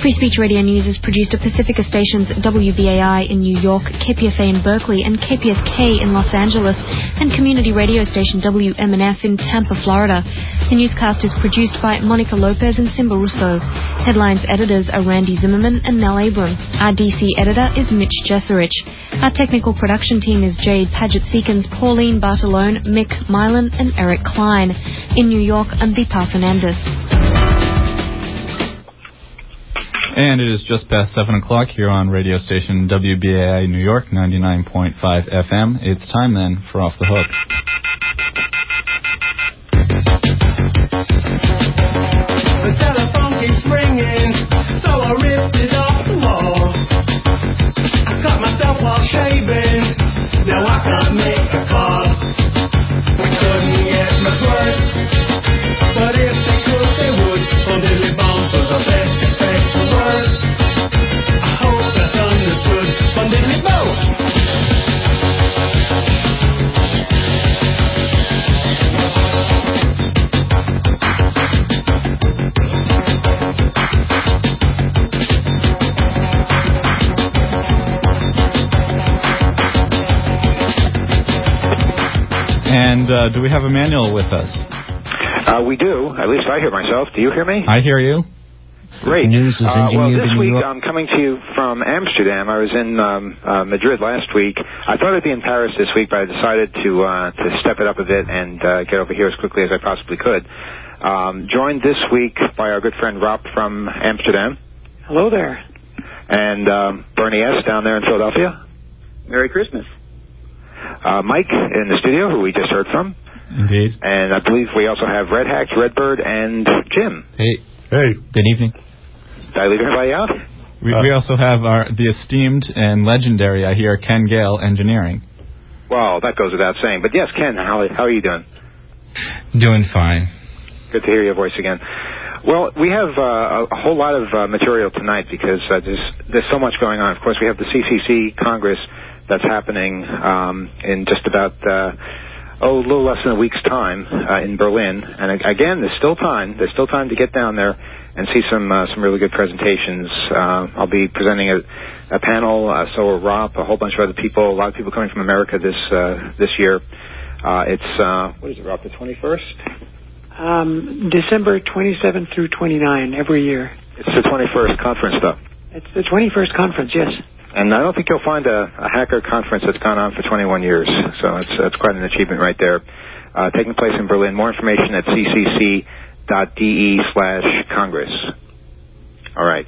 Free Speech Radio News is produced at Pacifica stations WBAI in New York, KPFA in Berkeley, and KPFK in Los Angeles, and community radio station WMNF in Tampa, Florida. The newscast is produced by Monica Lopez and Simba Russeau. Headlines editors are Randy Zimmerman and Mel Abram. Our DC editor is Mitch Jesserich. Our technical production team is Jade Paget Seekins, Pauline Bartolone, Mick Milan, and Eric Klein. In New York, I'm Deepa Fernandes. And it is just past 7 o'clock here on radio station WBAI New York, 99.5 FM. It's time then for Off the Hook. Now I can't make uh, do we have Emmanuel with us? Uh, we do. At least I hear myself. Do you hear me? I hear you. Great. News is Uh, well, this New week York. I'm coming to you from Amsterdam. I was in um, uh, Madrid last week. I thought I'd be in Paris this week, but I decided to uh, to step it up a bit and uh, get over here as quickly as I possibly could. Um, joined this week by our good friend Rob from Amsterdam Hello there. and um, Bernie S. down there in Philadelphia. Merry Christmas. Uh, Mike in the studio, who we just heard from, Indeed. and I believe we also have Red Hack, Redbird, and Jim. Hey. Hey. Good evening. Did I leave anybody out? We, we also have our the esteemed and legendary, I hear, Ken Gale, engineering. Well, that goes without saying. But yes, Ken, how, how are you doing? Doing fine. Good to hear your voice again. Well, we have uh, a, a whole lot of uh, material tonight because uh, there's there's so much going on. Of course, we have the CCC Congress that's happening um, in just about uh, oh a little less than a week's time uh, in Berlin. And again, there's still time. There's still time to get down there and see some uh, some really good presentations. Uh, I'll be presenting a, a panel. Uh, so will Rob, a whole bunch of other people, a lot of people coming from America this uh, this year. Uh, it's uh, what is it, Rob? The 21st. Um, December 27th through 29 every year. It's the 21st conference, though. It's the 21st conference, yes. And I don't think you'll find a, a hacker conference that's gone on for 21 years. So it's, that's quite an achievement right there. Uh, taking place in Berlin. More information at ccc.de slash congress. All right.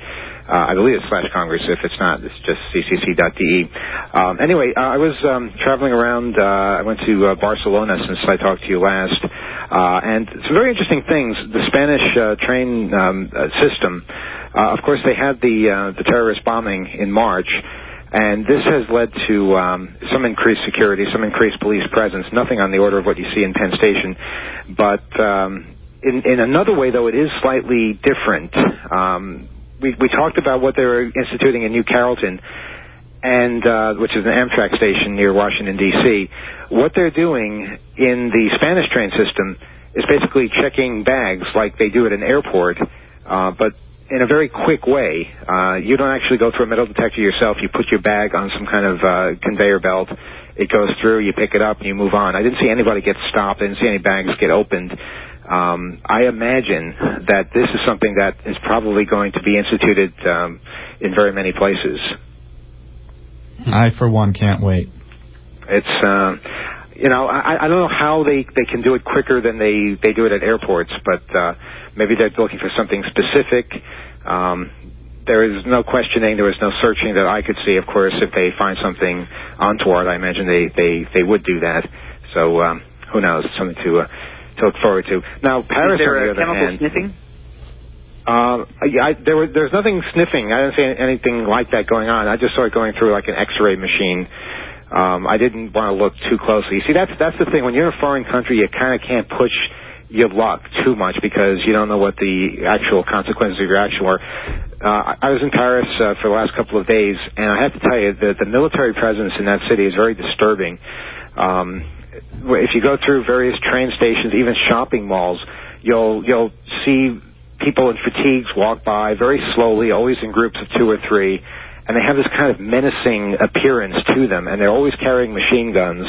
Uh, I believe it's slash congress. If it's not, it's just ccc.de. Um, anyway, uh, I was um, traveling around. Uh, I went to Barcelona since I talked to you last. Uh, and some very interesting things. The Spanish uh, train um, system, of course, they had the the terrorist bombing in March, and this has led to um, some increased security, some increased police presence. Nothing on the order of what you see in Penn Station, but um, in in another way, though, it is slightly different. Um, we we talked about what they were instituting in New Carrollton and uh, which is an Amtrak station near Washington D.C. What they're doing in the Spanish train system is basically checking bags like they do at an airport, uh, but in a very quick way. Uh, you don't actually go through a metal detector yourself. You put your bag on some kind of uh, conveyor belt. It goes through. You pick it up and you move on. I didn't see anybody get stopped. I didn't see any bags get opened. Um, I imagine that this is something that is probably going to be instituted um, in very many places. I, for one, can't wait. It's uh, you know I, I don't know how they they can do it quicker than they they do it at airports, but uh, maybe they're looking for something specific. Um, there is no questioning, there was no searching that I could see. Of course, if they find something untoward, I imagine they they they would do that. So um, who knows? Something to uh, to look forward to. Now, Paris, Is there on the a other chemical hand, sniffing? um, I, I, there was there's nothing sniffing. I didn't see anything like that going on. I just saw it going through like an X-ray machine. Um, I didn't want to look too closely. You see, that's that's the thing. When you're in a foreign country, you kind of can't push your luck too much because you don't know what the actual consequences of your action were. Uh, I I was in Paris uh, for the last couple of days, and I have to tell you that the military presence in that city is very disturbing. Um, if you go through various train stations, even shopping malls, you'll you'll see people in fatigues walk by very slowly, always in groups of two or three, and they have this kind of menacing appearance to them, and they're always carrying machine guns.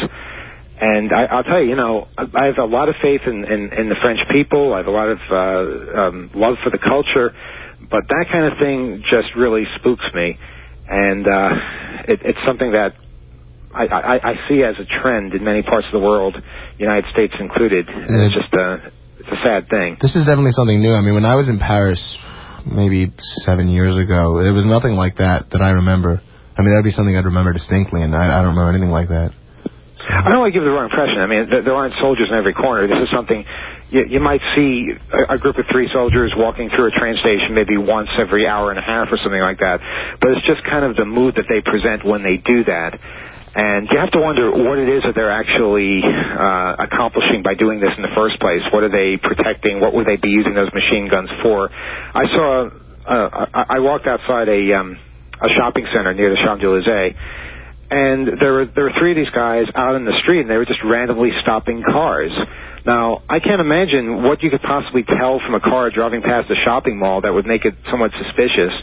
And I, I'll tell you, you know, I have a lot of faith in, in, in the French people. I have a lot of uh, um, love for the culture, but that kind of thing just really spooks me, and uh, it, it's something that I, I, I see as a trend in many parts of the world, United States included. And it's just a, it's a sad thing. This is definitely something new. I mean, when I was in Paris, maybe seven years ago, it was nothing like that that I remember. I mean, that'd be something I'd remember distinctly, and I, I don't remember anything like that. I don't want to give the wrong impression. I mean, there, there aren't soldiers in every corner. This is something you, you might see a, a group of three soldiers walking through a train station maybe once every hour and a half or something like that. But it's just kind of the mood that they present when they do that. And you have to wonder what it is that they're actually uh, accomplishing by doing this in the first place. What are they protecting? What would they be using those machine guns for? I saw, uh, I walked outside a um, a shopping center near the Champs Elysees, and there were there were three of these guys out in the street, and they were just randomly stopping cars. Now, I can't imagine what you could possibly tell from a car driving past a shopping mall that would make it somewhat suspicious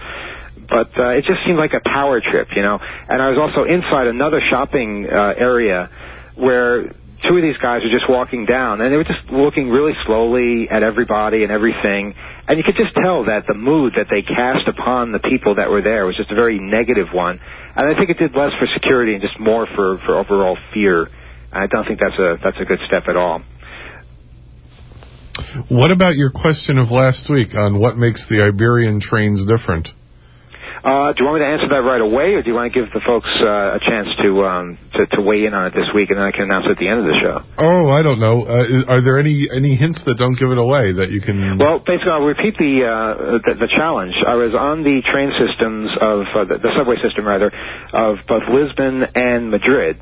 but uh, it just seemed like a power trip, you know. And I was also inside another shopping uh, area where two of these guys were just walking down, and they were just looking really slowly at everybody and everything. And you could just tell that the mood that they cast upon the people that were there was just a very negative one. And I think it did less for security and just more for, for overall fear. And I don't think that's a that's a good step at all. What about your question of last week on what makes the Iberian trains different? Uh, do you want me to answer that right away, or do you want to give the folks uh, a chance to, um, to to weigh in on it this week, and then I can announce it at the end of the show? Oh, I don't know. Uh, are there any any hints that don't give it away that you can? Well, basically, I'll repeat the uh, the, the challenge. I was on the train systems of uh, the, the subway system, rather, of both Lisbon and Madrid.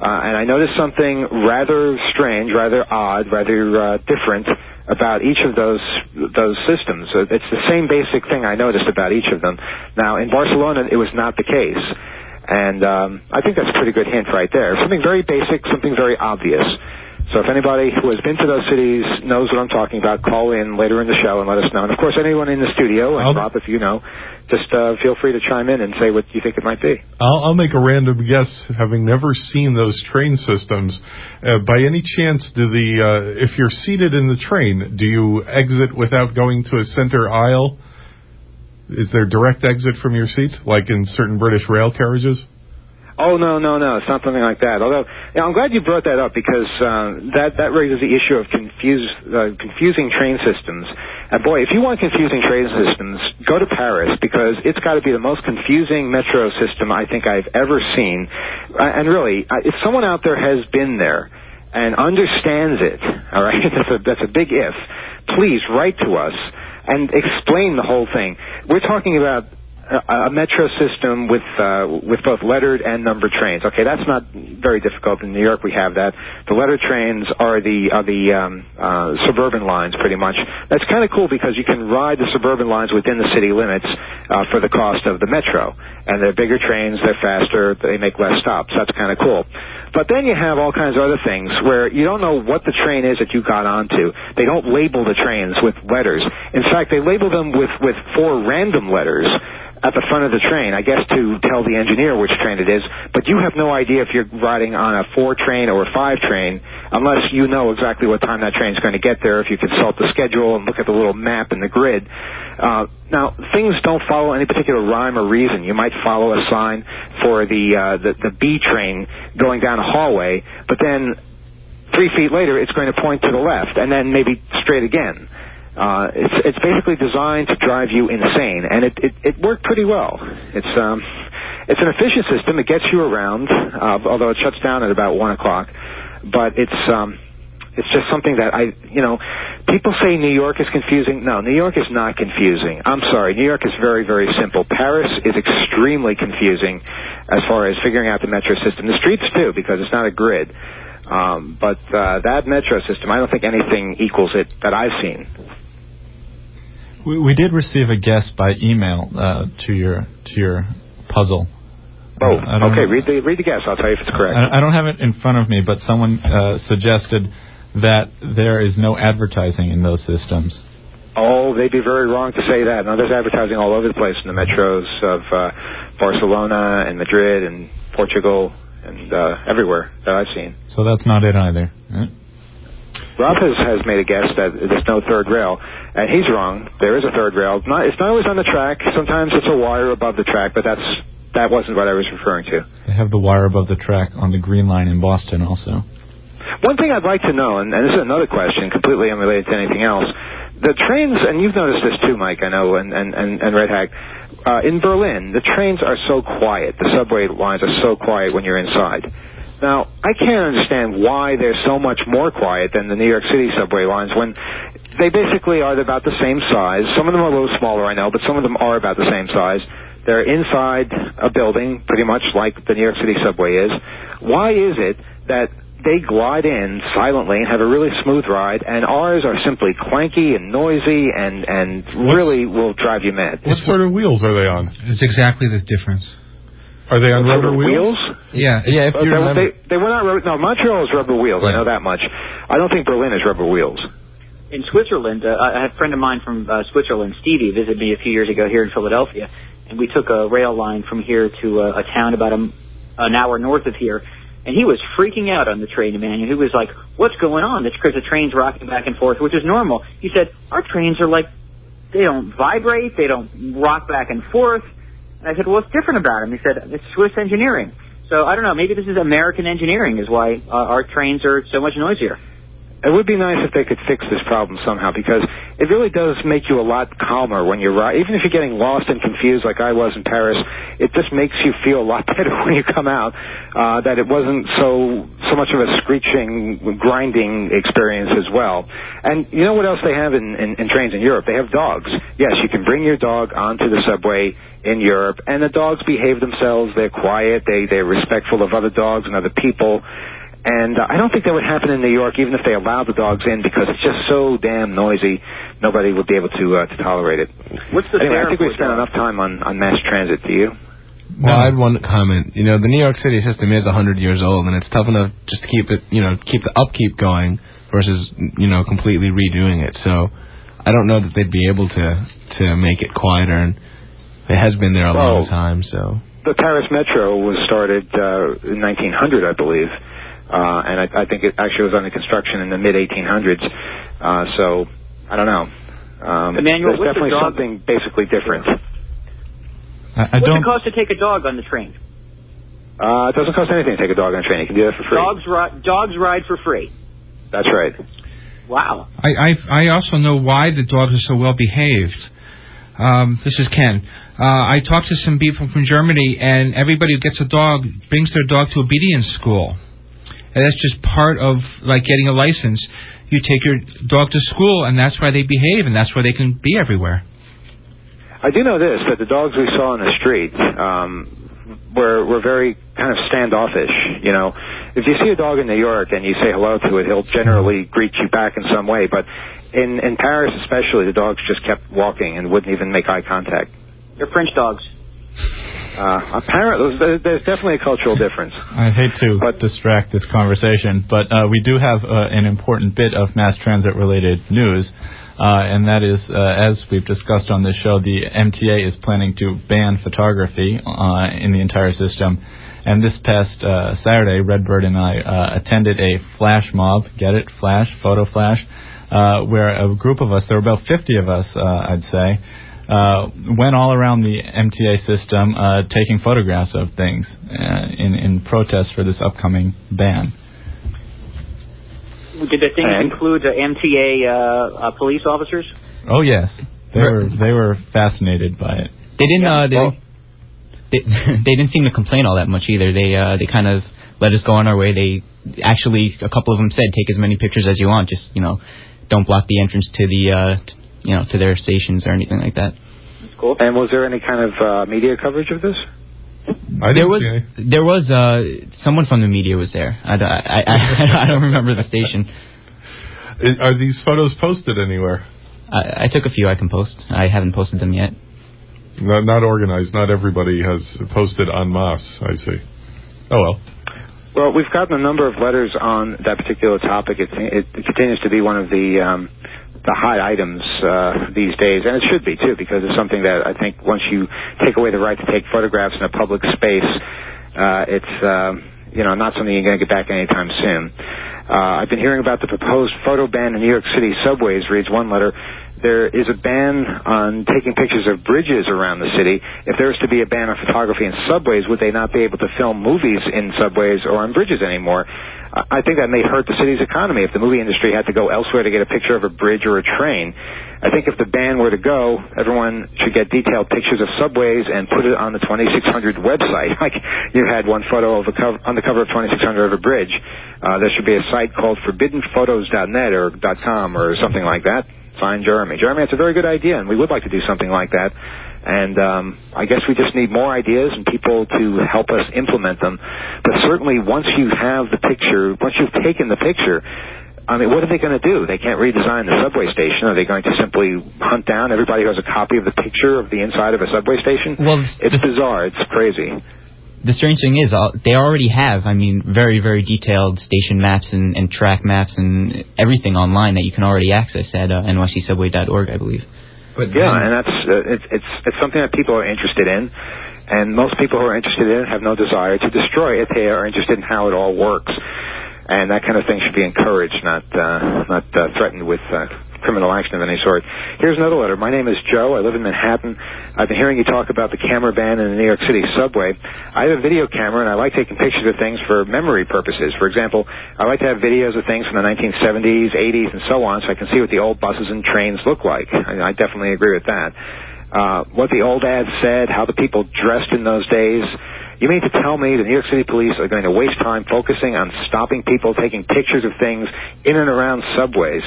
Uh, and I noticed something rather strange, rather odd, rather uh, different about each of those those systems. It's the same basic thing I noticed about each of them. Now, in Barcelona, it was not the case, and um, I think that's a pretty good hint right there. Something very basic, something very obvious. So if anybody who has been to those cities knows what I'm talking about, call in later in the show and let us know. And of course, anyone in the studio, and Rob, if you know, just uh, feel free to chime in and say what you think it might be. I'll, I'll make a random guess, having never seen those train systems. Uh, by any chance, do the uh, if you're seated in the train, do you exit without going to a center aisle? Is there direct exit from your seat, like in certain British rail carriages? Oh no no no, it's not something like that. Although, yeah, I'm glad you brought that up because uh, that that raises the issue of uh, confusing train systems. And boy, if you want confusing train systems, go to Paris because it's got to be the most confusing metro system I think I've ever seen. Uh, and really, uh, if someone out there has been there and understands it, all right, that's a that's a big if. Please write to us and explain the whole thing. We're talking about a, metro system with uh, with both lettered and numbered trains. Okay, that's not very difficult. In New York, we have that. The lettered trains are the are the um, uh, suburban lines, pretty much. That's kind of cool because you can ride the suburban lines within the city limits uh, for the cost of the metro. And they're bigger trains, they're faster, they make less stops. That's kind of cool. But then you have all kinds of other things where you don't know what the train is that you got onto. They don't label the trains with letters. In fact, they label them with with four random letters at the front of the train, I guess to tell the engineer which train it is, but you have no idea if you're riding on a four train or a five train unless you know exactly what time that train's going to get there, if you consult the schedule and look at the little map and the grid. Uh, now, things don't follow any particular rhyme or reason. You might follow a sign for the, uh, the, the B train going down a hallway, but then three feet later it's going to point to the left and then maybe straight again. Uh, it's it's basically designed to drive you insane, and it, it, it worked pretty well. It's um, it's an efficient system. It gets you around, uh, although it shuts down at about one o'clock. But it's um, it's just something that I, you know, people say New York is confusing. No, New York is not confusing. I'm sorry, New York is very very simple. Paris is extremely confusing as far as figuring out the metro system. The streets too, because it's not a grid. Um, but uh, that metro system, I don't think anything equals it that I've seen. We, we did receive a guess by email uh, to your to your puzzle. Oh, okay. know. Read the read the guess. I'll tell you if it's correct. I, I don't have it in front of me, but someone uh, suggested that there is no advertising in those systems. Oh, they'd be very wrong to say that. Now, there's advertising all over the place in the metros of uh, Barcelona and Madrid and Portugal and uh, everywhere that I've seen. So that's not it either. Right? Rob has, has made a guess that there's no third rail, and he's wrong. There is a third rail. Not, it's not always on the track. Sometimes it's a wire above the track, but that's that wasn't what I was referring to. They have the wire above the track on the Green Line in Boston also. One thing I'd like to know, and, and this is another question, completely unrelated to anything else. The trains, and you've noticed this too, Mike, I know, and, and, and, and Red Hack, uh, in Berlin, the trains are so quiet. The subway lines are so quiet when you're inside. Now, I can't understand why they're so much more quiet than the New York City subway lines when they basically are about the same size. Some of them are a little smaller, I know, but some of them are about the same size. They're inside a building, pretty much like the New York City subway is. Why is it that they glide in silently and have a really smooth ride, and ours are simply clanky and noisy and and really will drive you mad? What sort of wheels are they on? It's exactly the difference. Are they on rubber wheels? Yeah. Yeah, if Uh, you they, remember. they, they were not rubber. No, Montreal is rubber wheels. I know that much. I don't think Berlin is rubber wheels. in Switzerland, uh, I had a friend of mine from uh, Switzerland, Stevie, visited me a few years ago here in Philadelphia, and we took a rail line from here to uh, a town about a, an hour north of here, and he was freaking out on the train, man. He was like, "What's going on?" It's because the train's rocking back and forth, which is normal. He said, "Our trains are like, they don't vibrate, they don't rock back and forth." I said, "Well, what's different about them?" He said, "It's Swiss engineering." So I don't know. Maybe this is American engineering, is why uh, our trains are so much noisier. It would be nice if they could fix this problem somehow because it really does make you a lot calmer when you're ri Even if you're getting lost and confused like I was in Paris, it just makes you feel a lot better when you come out. Uh, that it wasn't so so much of a screeching, grinding experience as well. And you know what else they have in, in, in trains in Europe? They have dogs. Yes, you can bring your dog onto the subway in Europe, and the dogs behave themselves. They're quiet. They they're respectful of other dogs and other people. And uh, I don't think that would happen in New York, even if they allowed the dogs in, because it's just so damn noisy. Nobody would be able to uh, to tolerate it. What's the anyway, I think we for spent enough time on on mass transit. Do you? Well, I had one comment. You know, the New York City system is 100 years old, and it's tough enough just to keep it, you know, keep the upkeep going versus, you know, completely redoing it. So, I don't know that they'd be able to to make it quieter, and it has been there a long time. So, The Paris Metro was started uh, in 1900, I believe, uh, and I, I think it actually was under construction in the mid 1800s. Uh, so I don't know. Um, Emmanuel, there's what's the definitely something basically different. I, I What's don't. it cost to take a dog on the train? Uh, it doesn't cost anything to take a dog on a train. You can do that for free. Dogs ride. Dogs ride for free. That's right. Wow. I, I I also know why the dogs are so well behaved. Um, this is Ken. Uh, I talked to some people from Germany, and everybody who gets a dog brings their dog to obedience school, and that's just part of like getting a license. You take your dog to school, and that's why they behave, and that's why they can be everywhere. I do know this that the dogs we saw in the street um, were were very kind of standoffish. You know, if you see a dog in New York and you say hello to it, he'll generally greet you back in some way. But in in Paris, especially, the dogs just kept walking and wouldn't even make eye contact. They're French dogs. Uh, apparently, there's, there's definitely a cultural difference. I hate to but, distract this conversation, but uh, we do have uh, an important bit of mass transit related news, uh, and that is, uh, as we've discussed on this show, the MTA is planning to ban photography uh, in the entire system. And this past uh, Saturday, Redbird and I uh, attended a flash mob, get it, flash, photo flash, uh, where a group of us, there were about 50 of us, I'd say, went all around the MTA system taking photographs of things in, in protest for this upcoming ban. Did the things include the MTA uh, uh, police officers? Oh yes, they were they were fascinated by it. They didn't. Uh, they, they they didn't seem to complain all that much either. They uh, they kind of let us go on our way. They actually a couple of them said, "Take as many pictures as you want. Just you know, don't block the entrance to the uh, t- you know to their stations or anything like that." That's Cool. And was there any kind of uh, media coverage of this? I there was there was uh, someone from the media was there. I, don't- I, I, I don't remember the station. Are these photos posted anywhere? I, I took a few I can post. I haven't posted them yet. Not, not organized. Not everybody has posted en masse. I see. Oh well. Well, we've gotten a number of letters on that particular topic. It, it, it continues to be one of the um, the hot items uh, these days, and it should be too, because it's something that I think once you take away the right to take photographs in a public space, uh, it's uh, you know not something you're going to get back anytime soon. Uh, I've been hearing about the proposed photo ban in New York City subways. Reads one letter. There is a ban on taking pictures of bridges around the city. If there was to be a ban on photography in subways, would they not be able to film movies in subways or on bridges anymore? I think that may hurt the city's economy if the movie industry had to go elsewhere to get a picture of a bridge or a train. I think if the ban were to go, everyone should get detailed pictures of subways and put it on the 2600 website. Like you had one photo of a cover, on the cover of 2600 of a bridge. Uh, there should be a site called forbiddenphotos.net or .com or something like that. Find Jeremy. Jeremy, that's a very good idea, and we would like to do something like that. And um, I guess we just need more ideas and people to help us implement them. But certainly, once you have the picture, once you've taken the picture, I mean, what are they going to do? They can't redesign the subway station. Are they going to simply hunt down everybody who has a copy of the picture of the inside of a subway station? Well, it's bizarre. It's crazy. The strange thing is, uh, they already have, I mean, very, very detailed station maps and, and track maps and everything online that you can already access at uh, nycsubway.org, I believe. But yeah, and that's uh, it's it's it's something that people are interested in, and most people who are interested in it have no desire to destroy it. They are interested in how it all works, and that kind of thing should be encouraged, not uh, not uh, threatened with uh, criminal action of any sort. Here's another letter. My name is Joe. I live in Manhattan. I've been hearing you talk about the camera ban in the New York City subway. I have a video camera, and I like taking pictures of things for memory purposes. For example, I like to have videos of things from the 1970s, 80s, and so on, so I can see what the old buses and trains look like. I, I definitely agree with that. Uh, what the old ads said, how the people dressed in those days. You mean to tell me the New York City police are going to waste time focusing on stopping people taking pictures of things in and around subways?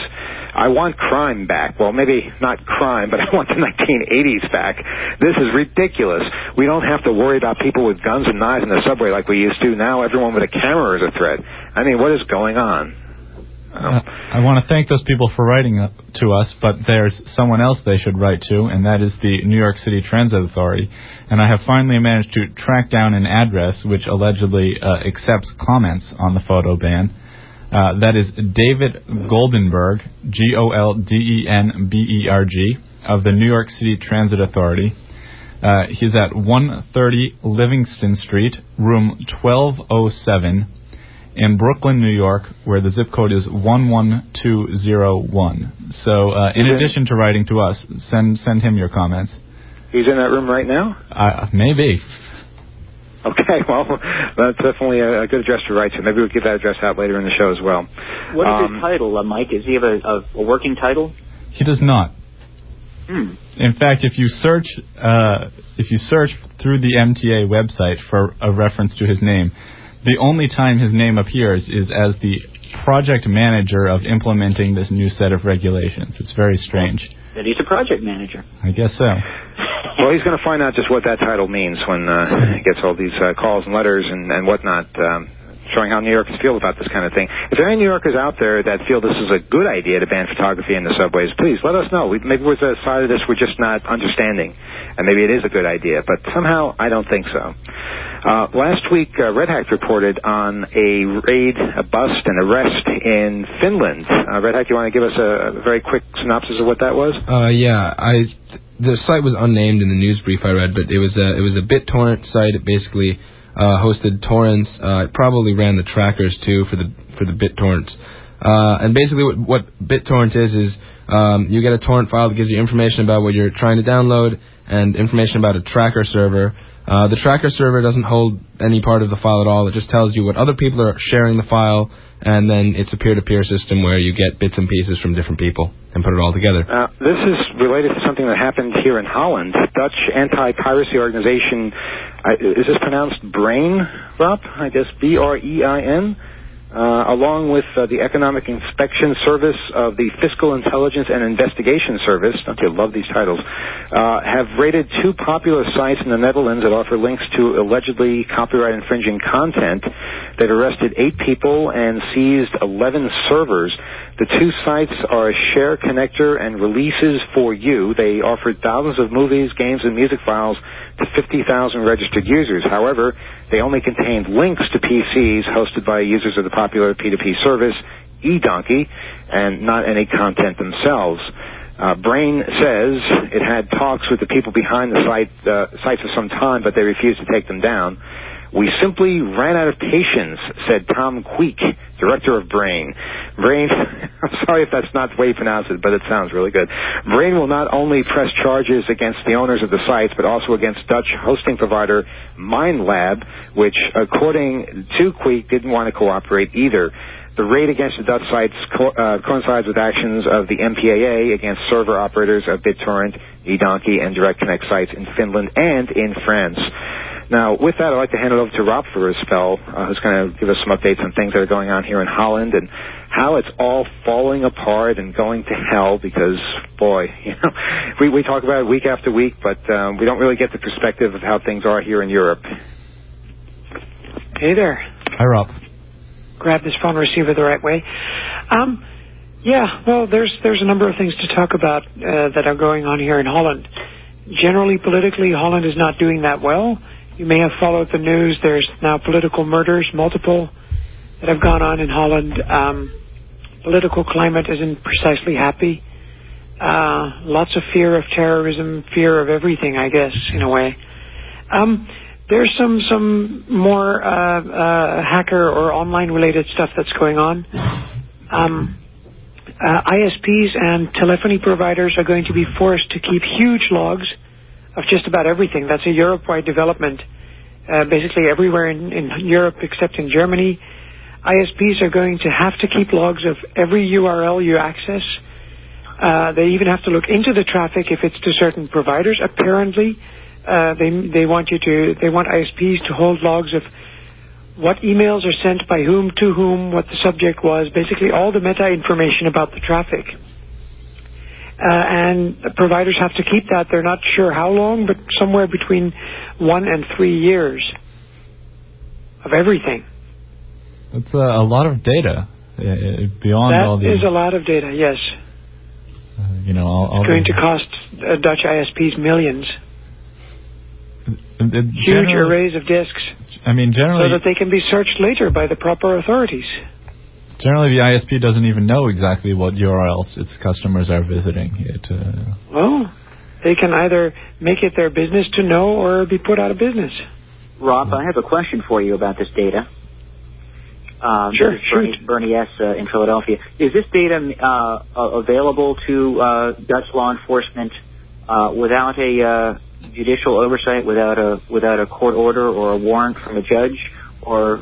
I want crime back. Well, maybe not crime, but I want the 1980s back. This is ridiculous. We don't have to worry about people with guns and knives in the subway like we used to. Now everyone with a camera is a threat. I mean, what is going on? Uh, I want to thank those people for writing to us, but there's someone else they should write to, and that is the New York City Transit Authority. And I have finally managed to track down an address which allegedly uh, accepts comments on the photo ban. Uh, that is David Goldenberg, G O L D E N B E R G, of the New York City Transit Authority. Uh, he's at 130 Livingston Street, room 1207, in Brooklyn, New York, where the zip code is 11201. So, uh, in addition to writing to us, send send him your comments. He's in that room right now? Uh, maybe. Okay, well, that's definitely a, a good address to write to. Maybe we'll get that address out later in the show as well. What is Um, his title, uh, Mike? Does he have a, a, a working title? He does not. Hmm. In fact, if you search uh, if you search through the MTA website for a reference to his name, the only time his name appears is as the project manager of implementing this new set of regulations. It's very strange. That he's a project manager. I guess so. Well, he's going to find out just what that title means when uh, he gets all these uh, calls and letters and, and whatnot, um, showing how New Yorkers feel about this kind of thing. If there are any New Yorkers out there that feel this is a good idea to ban photography in the subways, please let us know. We, maybe there's a side of this we're just not understanding, and maybe it is a good idea, but somehow I don't think so. Uh, last week, uh, Red Hack reported on a raid, a bust, and arrest in Finland. Uh, Red Hack, you want to give us a, a very quick synopsis of what that was? Uh, yeah, I the site was unnamed in the news brief I read, but it was a it was a BitTorrent site. It basically uh, hosted torrents. Uh, it probably ran the trackers too for the for the BitTorrents. And basically, what, what BitTorrent is is um, you get a torrent file that gives you information about what you're trying to download and information about a tracker server. Uh, the tracker server doesn't hold any part of the file at all. It just tells you what other people are sharing the file, and then it's a peer-to-peer system where you get bits and pieces from different people and put it all together. Uh, this is related to something that happened here in Holland. Dutch anti-piracy organization, is this pronounced Brain, Rob? I guess B-R-E-I-N? Uh, along with uh, the Economic Inspection Service of the Fiscal Intelligence and Investigation Service, don't you love these titles, uh, have raided two popular sites in the Netherlands that offer links to allegedly copyright infringing content. They've arrested eight people and seized 11 servers. The two sites are Share Connector and Releases for You. They offered thousands of movies, games, and music files to 50,000 registered users. However, they only contained links to PCs hosted by users of the popular P2P service eDonkey and not any content themselves. Uh, Brain says it had talks with the people behind the site, uh, site for some time, but they refused to take them down. We simply ran out of patience, said Tom Kuik, director of Brain. Brain, I'm sorry if that's not the way you pronounce it, but it sounds really good. Brain will not only press charges against the owners of the sites, but also against Dutch hosting provider MindLab, which, according to Kuik, didn't want to cooperate either. The raid against the Dutch sites co- uh, coincides with actions of the MPAA against server operators of BitTorrent, eDonkey, and Direct Connect sites in Finland and in France. Now, with that, I'd like to hand it over to Rob for a spell, uh, who's going to give us some updates on things that are going on here in Holland and how it's all falling apart and going to hell because, boy, you know, we, we talk about it week after week, but um, we don't really get the perspective of how things are here in Europe. Hey there. Hi, Rob. Grab this phone receiver the right way. Um, yeah, well, there's there's a number of things to talk about uh, that are going on here in Holland. Generally, politically, Holland is not doing that well. You may have followed the news. There's now political murders, multiple, that have gone on in Holland. Um, political climate isn't precisely happy. Uh, lots of fear of terrorism, fear of everything, I guess, in a way. Um, there's some some more uh, uh, hacker or online related stuff that's going on. Um, uh, ISPs and telephony providers are going to be forced to keep huge logs of just about everything. That's a Europe-wide development. Uh, basically, everywhere in, in Europe except in Germany, ISPs are going to have to keep logs of every URL you access. Uh, they even have to look into the traffic if it's to certain providers. Apparently, uh, they they want you to they want ISPs to hold logs of what emails are sent by whom to whom, what the subject was, basically all the meta information about the traffic. Uh, and providers have to keep that. They're not sure how long, but somewhere between one and three years of everything. That's uh, a lot of data uh, beyond That all the. is a lot of data. Yes, uh, you know, all, all it's going the, to cost uh, Dutch ISPs millions. Huge arrays of disks, I mean, generally, so that they can be searched later by the proper authorities. Generally the ISP doesn't even know exactly what URLs its customers are visiting. It, uh, Well, they can either make it their business to know or be put out of business. Rob, I have a question for you about this data. Um, Sure, this is Bernie, Bernie S. Uh, in Philadelphia. Is this data uh, uh, available to uh, Dutch law enforcement uh, without a uh, judicial oversight, without a without a court order or a warrant from a judge, or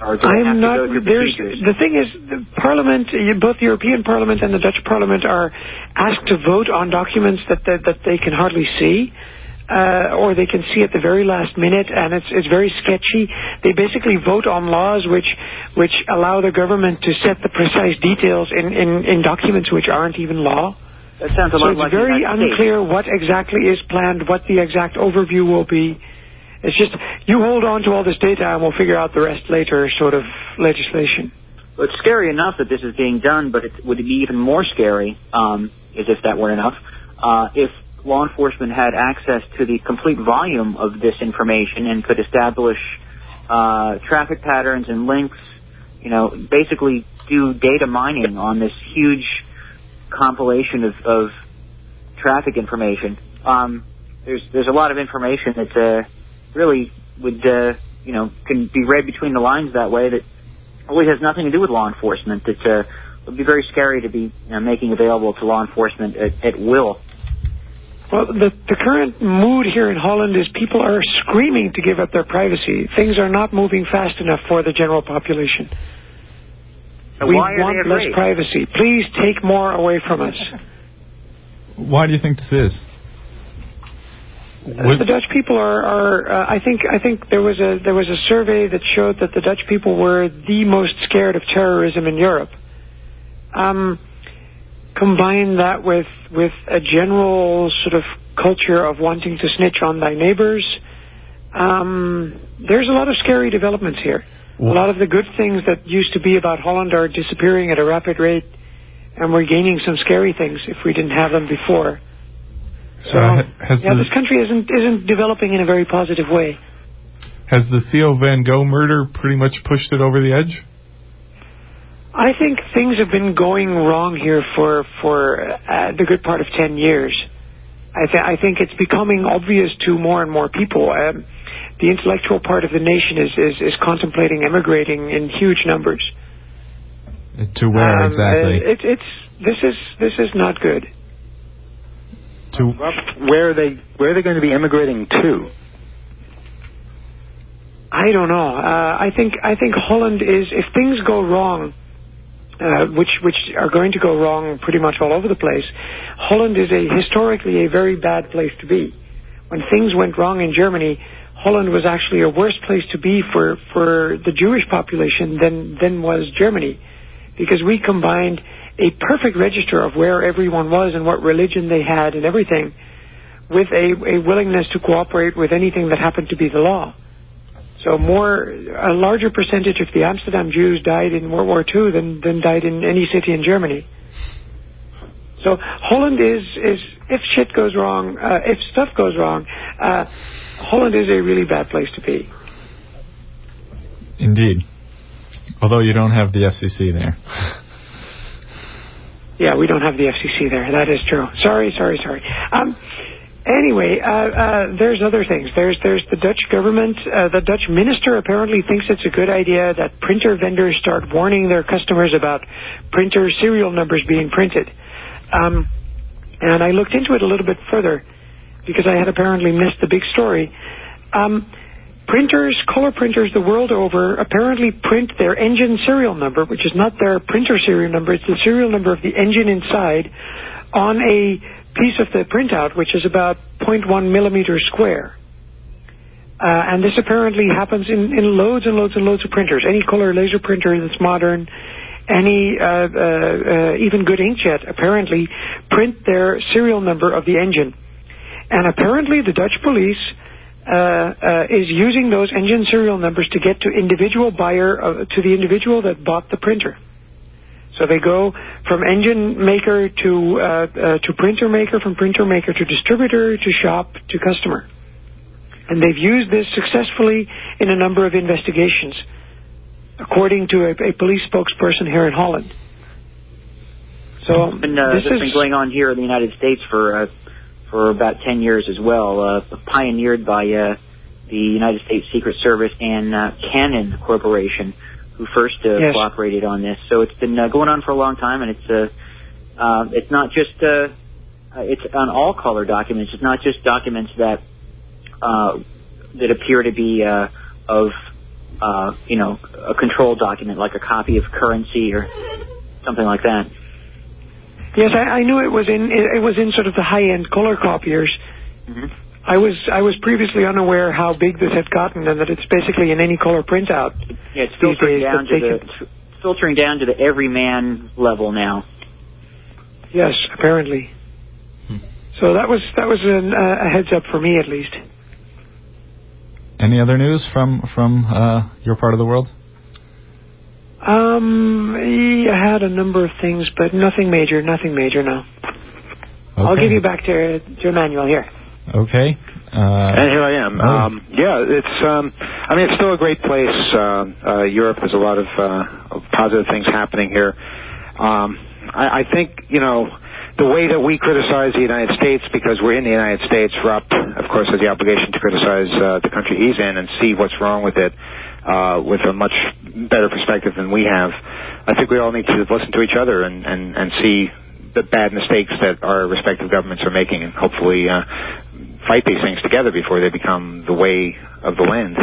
I'm not. There's the thing is, the Parliament, both the European Parliament and the Dutch Parliament, are asked to vote on documents that that, that they can hardly see. Uh, or they can see at the very last minute, and it's it's very sketchy. They basically vote on laws which which allow the government to set the precise details in, in, in documents which aren't even law. That sounds a So lot it's like the very unclear what exactly is planned, what the exact overview will be. It's just you hold on to all this data and we'll figure out the rest later, sort of legislation. Well, it's scary enough that this is being done, but it would be even more scary, um, as if that were enough, uh, if law enforcement had access to the complete volume of this information and could establish uh, traffic patterns and links. You know, basically do data mining on this huge compilation of, of traffic information. Um, there's there's a lot of information that's uh, really would uh, you know can be read between the lines that way that really has nothing to do with law enforcement. That uh, would be very scary to be you know, making available to law enforcement at, at will. Well, the, the current mood here in Holland is people are screaming to give up their privacy. Things are not moving fast enough for the general population. And we why are want they less privacy. Please take more away from us. why do you think this is? Uh, the Dutch people are, are uh, I think I think there was a there was a survey that showed that the Dutch people were the most scared of terrorism in Europe. Um, combine that with with a general sort of culture of wanting to snitch on thy neighbors. Um, there's a lot of scary developments here. A lot of the good things that used to be about Holland are disappearing at a rapid rate, and we're gaining some scary things if we didn't have them before. So yeah, the this country isn't isn't developing in a very positive way. has the Theo Van Gogh murder pretty much pushed it over the edge? I think things have been going wrong here for for uh, the good part of ten years. I, th- I think it's becoming obvious to more and more people. Um, the intellectual part of the nation is, is, is contemplating emigrating in huge numbers. To where Um, exactly? uh, it, it's this is this is not good. To Where are they? Where are they going to be immigrating to? I don't know. Uh, I think I think Holland is if things go wrong, uh, which which are going to go wrong pretty much all over the place. Holland is a historically a very bad place to be. When things went wrong in Germany, Holland was actually a worse place to be for for the Jewish population than than was Germany, because we combined a perfect register of where everyone was and what religion they had and everything, with a, a willingness to cooperate with anything that happened to be the law. So more, a larger percentage of the Amsterdam Jews died in World War II than, than died in any city in Germany. So Holland is, is if shit goes wrong, uh, if stuff goes wrong, uh, Holland is a really bad place to be. indeed. Although you don't have the FCC there. Yeah, we don't have the FCC there. That is true. Sorry, sorry, sorry. Um, anyway, uh, uh, there's other things. There's there's the Dutch government. Uh, the Dutch minister apparently thinks it's a good idea that printer vendors start warning their customers about printer serial numbers being printed. Um, and I looked into it a little bit further because I had apparently missed the big story. Um, printers, color printers the world over apparently print their engine serial number, which is not their printer serial number, it's the serial number of the engine inside, on a piece of the printout, which is about 0.1 millimeters square. Uh, and this apparently happens in, in loads and loads and loads of printers. Any color laser printer that's modern, any uh, uh, uh, even good inkjet apparently print their serial number of the engine. And apparently the Dutch police is using those engine serial numbers to get to individual buyer uh, to the individual that bought the printer. So they go from engine maker to uh, uh, to printer maker, from printer maker to distributor to shop to customer, and they've used this successfully in a number of investigations, according to a, a police spokesperson here in Holland. So uh, this this has been going on here in the United States for uh, for about ten years as well, uh, pioneered by uh, the United States Secret Service and uh, Canon Corporation, who first uh, Yes. cooperated on this. So it's been uh, going on for a long time, and it's uh, uh, it's not just it's on all color documents. It's not just documents that uh, that appear to be uh, of uh, you know a control document, like a copy of currency or something like that. Yes, I, I knew it was in it, it was in sort of the high end color copiers. hmm I was I was previously unaware how big this had gotten, and that it's basically in any color printout. Yeah, it's filtering days, down to the can- it's filtering down to the everyman level now. Yes, apparently. So that was that was an, uh, a heads up for me at least. Any other news from from uh, your part of the world? Um, I had a number of things, but nothing major. Nothing major. No. I'll give you back to to Emmanuel here. Okay. Uh, And here I am. Oh. Um, yeah, it's. Um, I mean, it's still a great place. Uh, uh, Europe. There's a lot of uh, positive things happening here. Um, I, I think you know the way that we criticize the United States because we're in the United States. Rob, of course, has the obligation to criticize uh, the country he's in and see what's wrong with it uh, with a much better perspective than we have. I think we all need to listen to each other and and, and see the bad mistakes that our respective governments are making, and hopefully. Uh, fight these things together before they become the way of the land.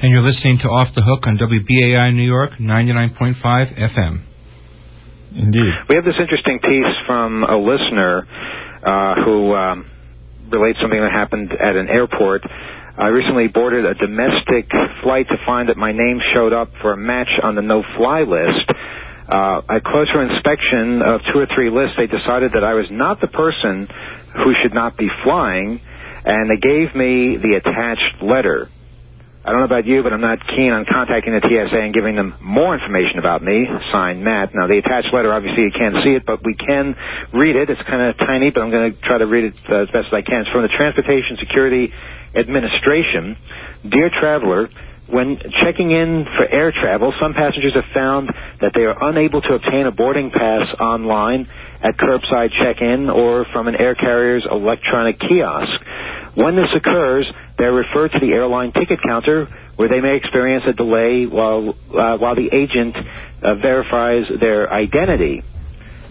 And you're listening to Off the Hook on WBAI New York 99.5 FM. Indeed. We have this interesting piece from a listener uh, who um, relates something that happened at an airport. I recently boarded a domestic flight to find that my name showed up for a match on the no-fly list. Uh, at closer inspection of two or three lists, they decided that I was not the person who should not be flying, and they gave me the attached letter. I don't know about you, but I'm not keen on contacting the TSA and giving them more information about me. Signed, Matt. Now, the attached letter, obviously, you can't see it, but we can read it. It's kind of tiny, but I'm going to try to read it uh, as best as I can. It's from the Transportation Security Administration. Dear traveler, When checking in for air travel, some passengers have found that they are unable to obtain a boarding pass online at curbside check-in or from an air carrier's electronic kiosk. When this occurs, they're referred to the airline ticket counter where they may experience a delay while, uh, while the agent uh, verifies their identity.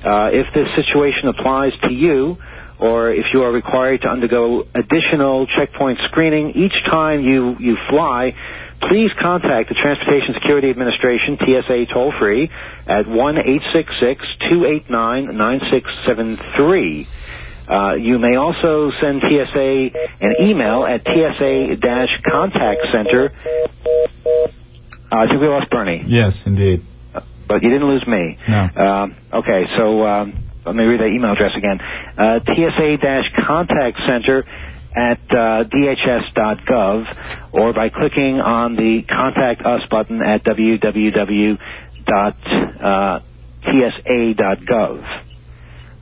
Uh, if this situation applies to you, or if you are required to undergo additional checkpoint screening each time you, you fly, please contact the Transportation Security Administration, TSA toll free, at 1 866 289 9673. Uh, you may also send TSA an email at TSA-contact center. Uh, I think we lost Bernie. Yes, indeed. But you didn't lose me. No. Um, okay, so um, let me read that email address again. Uh, TSA-contact center at uh, dhs.gov or by clicking on the Contact Us button at www.tsa.gov.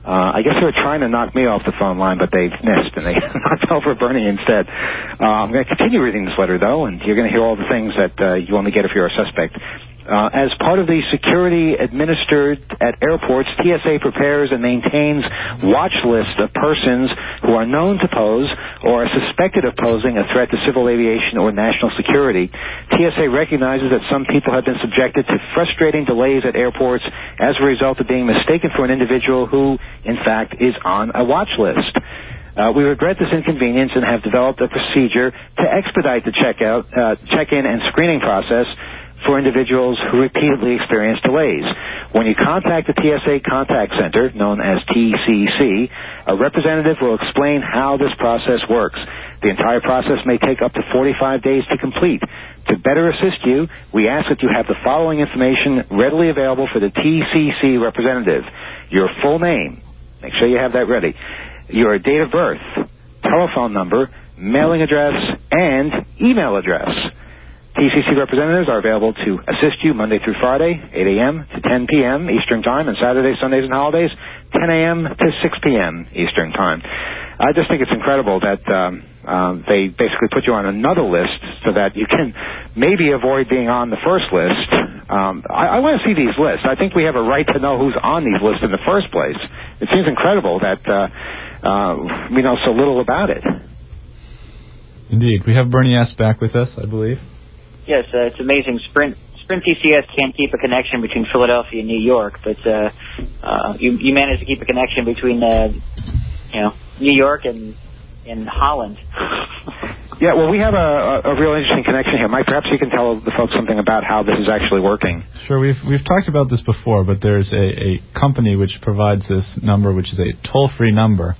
Uh, I guess they were trying to knock me off the phone line, but they missed, and they knocked over Bernie instead. Uh, I'm going to continue reading this letter, though, and you're going to hear all the things that uh, you only get if you're a suspect. Uh, as part of the security administered at airports, TSA prepares and maintains watch lists of persons who are known to pose or are suspected of posing a threat to civil aviation or national security. TSA recognizes that some people have been subjected to frustrating delays at airports as a result of being mistaken for an individual who, in fact, is on a watch list. Uh, we regret this inconvenience and have developed a procedure to expedite the checkout, uh, check-in and screening process for individuals who repeatedly experience delays. When you contact the TSA Contact Center, known as TCC, a representative will explain how this process works. The entire process may take up to 45 days to complete. To better assist you, we ask that you have the following information readily available for the TCC representative. Your full name, make sure you have that ready, your date of birth, telephone number, mailing address, and email address. TCC representatives are available to assist you Monday through Friday, 8 a.m. to 10 p.m. Eastern Time, and Saturdays, Sundays, and holidays, 10 a.m. to 6 p.m. Eastern Time. I just think it's incredible that um, um, they basically put you on another list so that you can maybe avoid being on the first list. Um, I, I want to see these lists. I think we have a right to know who's on these lists in the first place. It seems incredible that uh, uh, we know so little about it. Indeed. We have Bernie S. back with us, I believe. Yes, uh, it's amazing. Sprint Sprint PCS can't keep a connection between Philadelphia and New York, but uh, uh, you you managed to keep a connection between uh, you know New York and and Holland. Yeah, well, we have a, a, a real interesting connection here. Mike, perhaps you can tell the folks something about how this is actually working. Sure, we've we've talked about this before, but there's a, a company which provides this number, which is a toll-free number,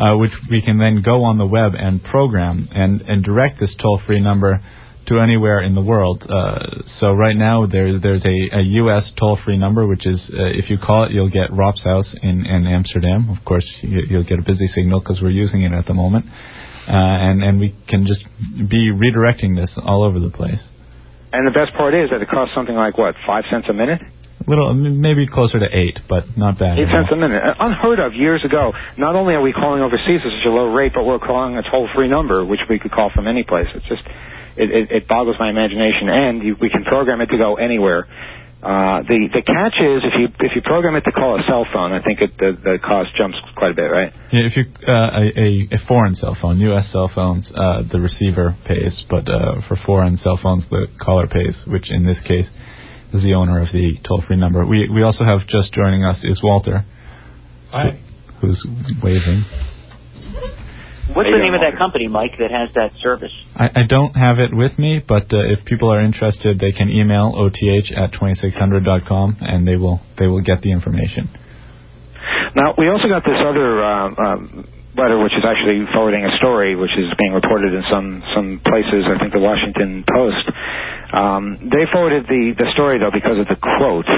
uh, which we can then go on the web and program and and direct this toll-free number to anywhere in the world. Uh, so right now there's there's a, a U.S. toll-free number, which is uh, if you call it, you'll get Rob's house in, in Amsterdam. Of course, you, you'll get a busy signal because we're using it at the moment, uh, and and we can just be redirecting this all over the place. And the best part is that it costs something like what five cents a minute. A little, maybe closer to eight, but not bad. Eight cents a minute. Uh, Unheard of years ago. Not only are we calling overseas at such a low rate, but we're calling a toll-free number, which we could call from any place. It's just, it, it, it boggles my imagination. And you, we can program it to go anywhere. Uh, the the catch is if you if you program it to call a cell phone, I think it, the the cost jumps quite a bit, right? Yeah, if you uh, a, a a foreign cell phone, U.S. cell phones, uh, the receiver pays, but uh, for foreign cell phones, the caller pays, which in this case is the owner of the toll-free number. We we also have just joining us is Walter, Hi. who's waving. What's the name of that company, Mike, that has that service? I, I don't have it with me, but uh, if people are interested, they can email oth at 2600.com, and they will they will get the information. Now we also got this other um, letter, which is actually forwarding a story, which is being reported in some some places. I think the Washington Post. Um, they forwarded the the story though because of the quote.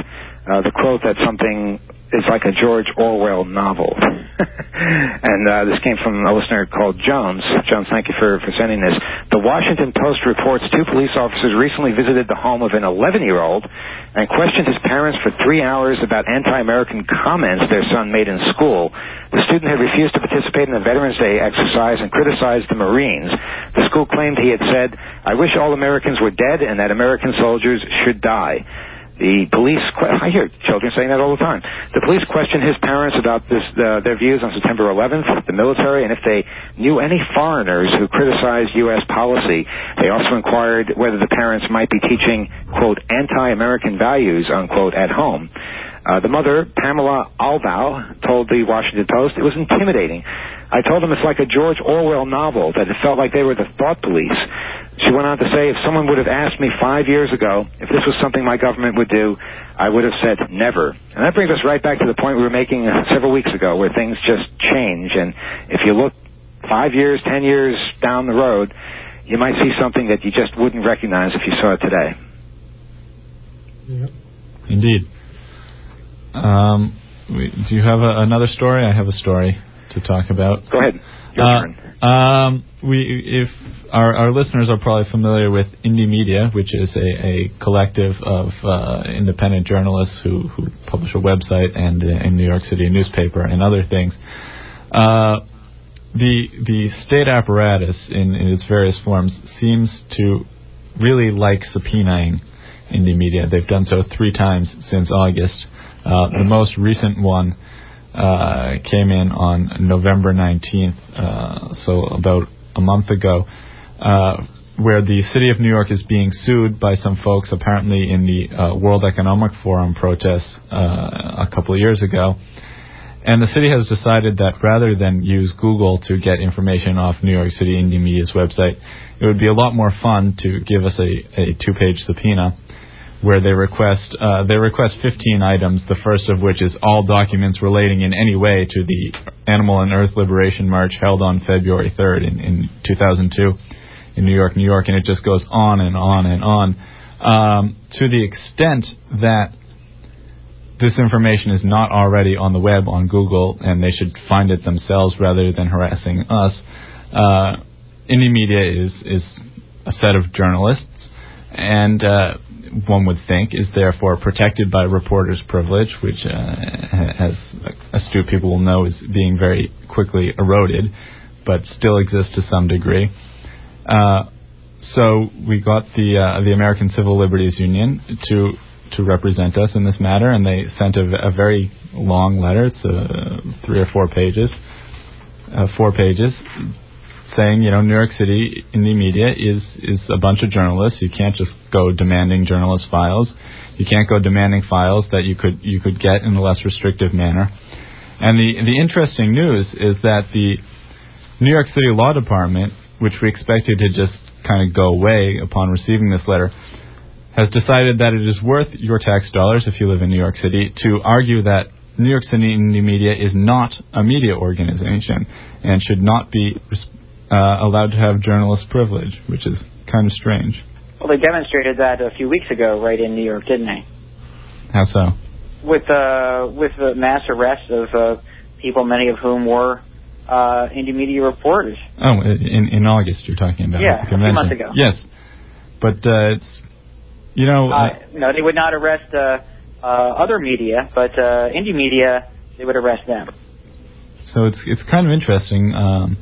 Uh, the quote that something is like a George Orwell novel. and uh, this came from a listener called Jones. Jones, thank you for, for sending this. The Washington Post reports two police officers recently visited the home of an 11 year old and questioned his parents for three hours about anti American comments their son made in school. The student had refused to participate in the Veterans Day exercise and criticized the Marines. The school claimed he had said, I wish all Americans were dead and that American soldiers should die. The police, I hear children saying that all the time. The police questioned his parents about this, uh, their views on September 11th, the military, and if they knew any foreigners who criticized U.S. policy. They also inquired whether the parents might be teaching, quote, anti-American values, unquote, at home. Uh, the mother, Pamela Alvow, told the Washington Post it was intimidating. I told them it's like a George Orwell novel, that it felt like they were the thought police. She went on to say, if someone would have asked me five years ago if this was something my government would do, I would have said never. And that brings us right back to the point we were making uh, several weeks ago, where things just change. And if you look five years, ten years down the road, you might see something that you just wouldn't recognize if you saw it today. Indeed. Um, do you have a, another story? I have a story to talk about. Go ahead. Your Uh, turn. Um, we, if our, our listeners are probably familiar with Indymedia, which is a, a collective of uh, independent journalists who, who publish a website and uh, in New York City a newspaper and other things. Uh, the the state apparatus in, in its various forms seems to really like subpoenaing Indymedia. They've done so three times since August. Uh, the most recent one uh, came in on November 19th, uh, so about a month ago, uh, where the city of New York is being sued by some folks apparently in the uh, World Economic Forum protests uh, a couple of years ago. And the city has decided that rather than use Google to get information off New York City Indymedia's website, it would be a lot more fun to give us a, a two-page subpoena where they request uh, they request 15 items. The first of which is all documents relating in any way to the Animal and Earth Liberation March held on February 3rd in, in 2002 in New York, New York, and it just goes on and on and on um, to the extent that this information is not already on the web on Google, and they should find it themselves rather than harassing us. Uh, Indymedia is is a set of journalists, and uh, one would think is therefore protected by reporter's privilege, which, uh, as astute people will know, is being very quickly eroded, but still exists to some degree. Uh, so we got the uh, the American Civil Liberties Union to to represent us in this matter, and they sent a, a very long letter. It's uh, three or four pages, uh, four pages, saying, you know, New York City Indymedia is is a bunch of journalists. You can't just go demanding journalist files. You can't go demanding files that you could you could get in a less restrictive manner. And the the interesting news is that the New York City Law Department, which we expected to just kind of go away upon receiving this letter, has decided that it is worth your tax dollars if you live in New York City to argue that New York City Media is not a media organization and should not be uh, allowed to have journalist privilege, which is kind of strange. Well, they demonstrated that a few weeks ago, right in New York, didn't they? How so? With uh, with the mass arrest of uh, people, many of whom were uh, Indymedia reporters. Oh, in in August you're talking about Yeah, a few months ago. Yes, but uh, it's you know uh, no, they would not arrest uh, uh, other media, but uh, Indymedia, they would arrest them. so it's it's kind of interesting um,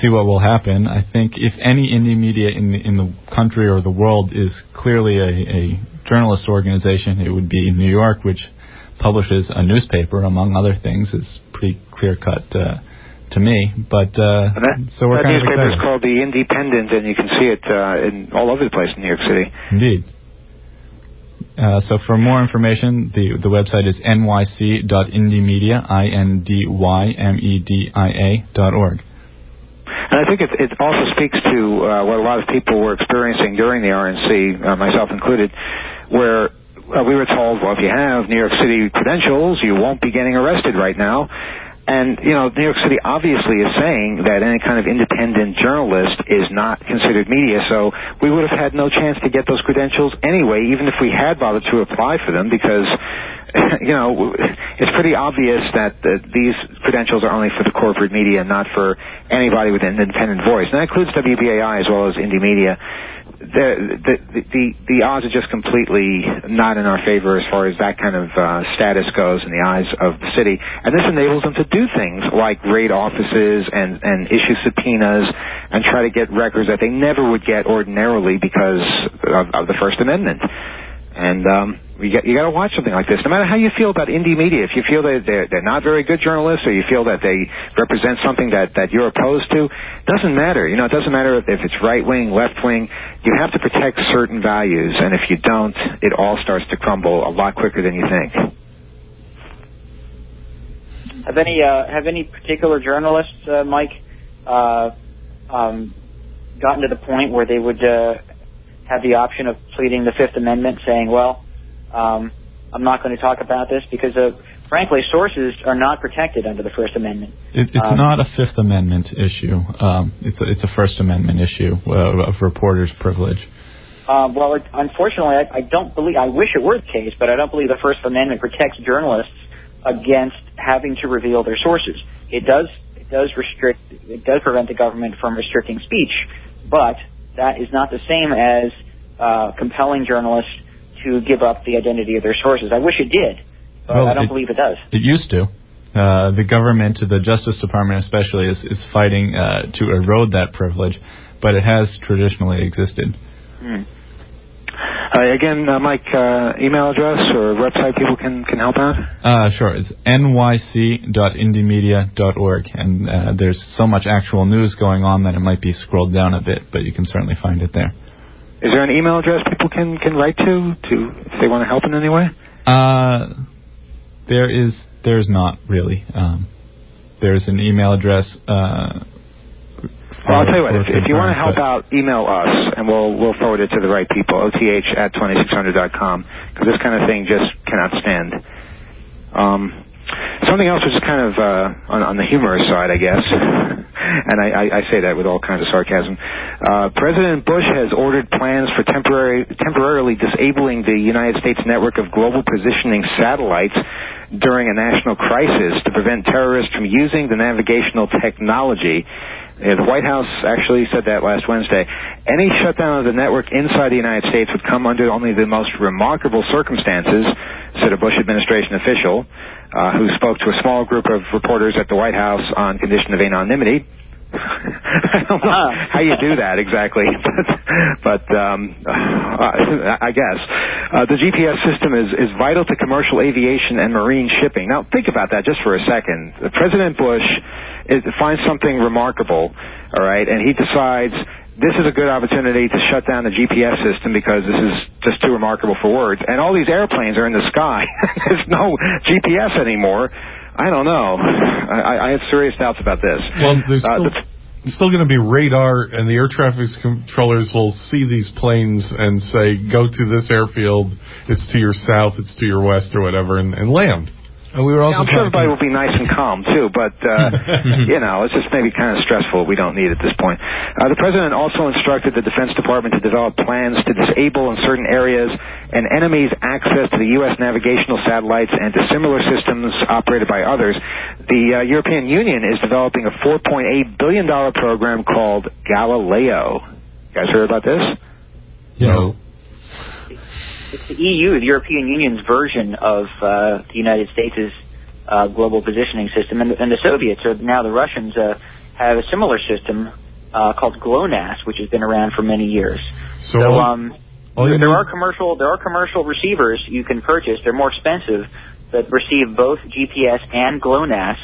see what will happen. I think if any Indymedia in the, in the country or the world is clearly a, a journalist organization, it would be New York, which publishes a newspaper among other things. It's pretty clear cut uh, to me. But uh, that, so we're that kind of newspaper is called The Independent, and you can see it uh, in all over the place in New York City. Indeed. Uh, so for more information, the the website is nyc.indymedia, I-N-D-Y-M-E-D-I-A dot org. And I think it, it also speaks to uh, what a lot of people were experiencing during the RNC, uh, myself included, where uh, we were told, well, if you have New York City credentials, you won't be getting arrested right now. And, you know, New York City obviously is saying that any kind of independent journalist is not considered media, so we would have had no chance to get those credentials anyway, even if we had bothered to apply for them, because you know, it's pretty obvious that the, these credentials are only for the corporate media, not for anybody with an independent voice. And that includes WBAI as well as Indymedia. The, the, the, the odds are just completely not in our favor as far as that kind of uh, status goes in the eyes of the city. And this enables them to do things like raid offices and, and issue subpoenas and try to get records that they never would get ordinarily because of, of the First Amendment. And um, you got you got to watch something like this. No matter how you feel about Indymedia, if you feel that they're they're not very good journalists, or you feel that they represent something that that you're opposed to, doesn't matter. You know, it doesn't matter if, it's right wing, left wing. You have to protect certain values, and if you don't, it all starts to crumble a lot quicker than you think. Have any uh, have any particular journalists, uh, Mike, uh, um, gotten to the point where they would uh, have the option of pleading the Fifth Amendment, saying, "Well, um, I'm not going to talk about this because, uh, frankly, sources are not protected under the First Amendment." It, it's Um, not a Fifth Amendment issue. Um, it's a, it's a First Amendment issue uh, of reporters' privilege. Um, well, it, unfortunately, I, I don't believe. I wish it were the case, but I don't believe the First Amendment protects journalists against having to reveal their sources. It does. It does restrict. It does prevent the government from restricting speech, but that is not the same as uh, compelling journalists to give up the identity of their sources. I wish it did, but Well, I don't it- believe it does. It used to. Uh, the government, the Justice Department especially, is, is fighting uh, to erode that privilege, but it has traditionally existed. Hmm. Uh, again, uh, Mike, uh, email address or website people can can help out. Uh, sure, it's nyc.indymedia.org, and uh, there's so much actual news going on that it might be scrolled down a bit, but you can certainly find it there. Is there an email address people can can write to to if they want to help in any way? Uh, there is there's not really. Um, there's an email address. Uh, Well, I'll tell you what. If, if you want to help out, email us, and we'll we'll forward it to the right people. Oth at 2600.com because this kind of thing just cannot stand. Um, something else which is kind of uh, on, on the humorous side, I guess, and I, I, I say that with all kinds of sarcasm. Uh, President Bush has ordered plans for temporary, temporarily disabling the United States network of global positioning satellites during a national crisis to prevent terrorists from using the navigational technology. Uh, the White House actually said that last Wednesday. Any shutdown of the network inside the United States would come under only the most remarkable circumstances, said a Bush administration official uh, who spoke to a small group of reporters at the White House on condition of anonymity. I don't know how you do that exactly, but, but um, uh, I guess uh, the GPS system is, is vital to commercial aviation and marine shipping. Now, think about that just for a second. President Bush is, finds something remarkable, all right, and he decides this is a good opportunity to shut down the GPS system because this is just too remarkable for words. And all these airplanes are in the sky. There's no GPS anymore. I don't know. I, I have serious doubts about this. Well, there's Uh, still, the- still going to be radar, and the air traffic controllers will see these planes and say, "Go to this airfield. It's to your south. It's to your west, or whatever," and, and land. And we were Yeah, I'm sure everybody will be nice and calm too, but uh, you know, it's just maybe kind of stressful. We don't need at this point. Uh, the president also instructed the Defense Department to develop plans to disable in certain areas an enemy's access to the U.S. navigational satellites and to similar systems operated by others. The uh, European Union is developing a 4.8 billion dollar program called Galileo. You guys heard about this? No. It's the EU, the European Union's version of uh, the United States' uh, global positioning system, and, and the Soviets, or now the Russians, uh, have a similar system uh, called GLONASS, which has been around for many years. So, So, um, all there are commercial there are commercial receivers you can purchase. They're more expensive, that receive both GPS and GLONASS.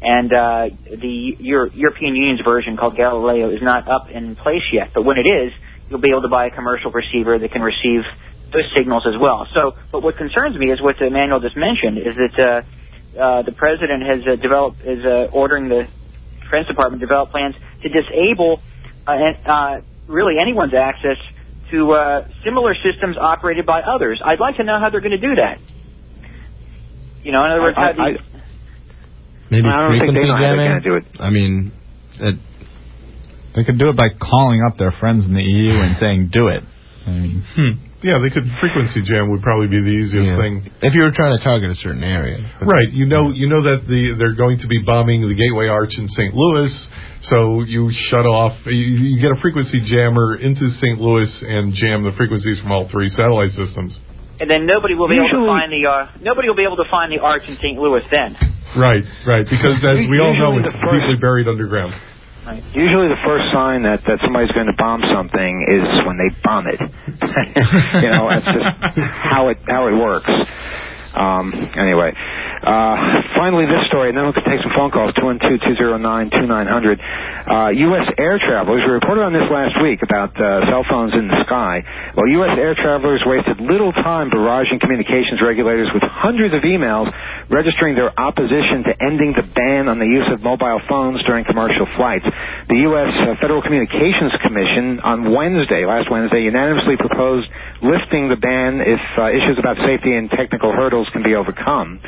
And uh, the Euro- European Union's version called Galileo is not up in place yet. But when it is, you'll be able to buy a commercial receiver that can receive those signals as well. So, but what concerns me is what Emmanuel just mentioned is that uh, uh, the president has uh, developed is uh, ordering the Defense Department to develop plans to disable uh, and, uh, really anyone's access to uh, similar systems operated by others. I'd like to know how they're going to do that. You know, in other words, I- how do you, Maybe I don't think they frequency know how they're jamming. gonna do it. I mean, it, They could do it by calling up their friends in the EU and saying, "Do it." I mean, Yeah, they could frequency jam would probably be the easiest Yeah. thing. If you were trying to target a certain area. Right. You know, you know that the they're going to be bombing the Gateway Arch in St. Louis, so you shut off. You, you get a frequency jammer into St. Louis and jam the frequencies from all three satellite systems. And then nobody will be able to find the uh, nobody will be able to find the arch in St. Louis then. Right. Right. Because as we all know, it's the deeply buried underground. Usually, the first sign that that somebody's going to bomb something is when they bomb it. you know, that's just how it how it works. Um, anyway, uh, finally, this story, and then we can take some phone calls. Two one two two zero nine two nine hundred. Uh, U.S. air travelers. We reported on this last week about uh, cell phones in the sky. Well, U.S. air travelers wasted little time barraging communications regulators with hundreds of emails registering their opposition to ending the ban on the use of mobile phones during commercial flights. The U.S. Uh, Federal Communications Commission on Wednesday, last Wednesday, unanimously proposed lifting the ban if uh, issues about safety and technical hurdles can be overcome.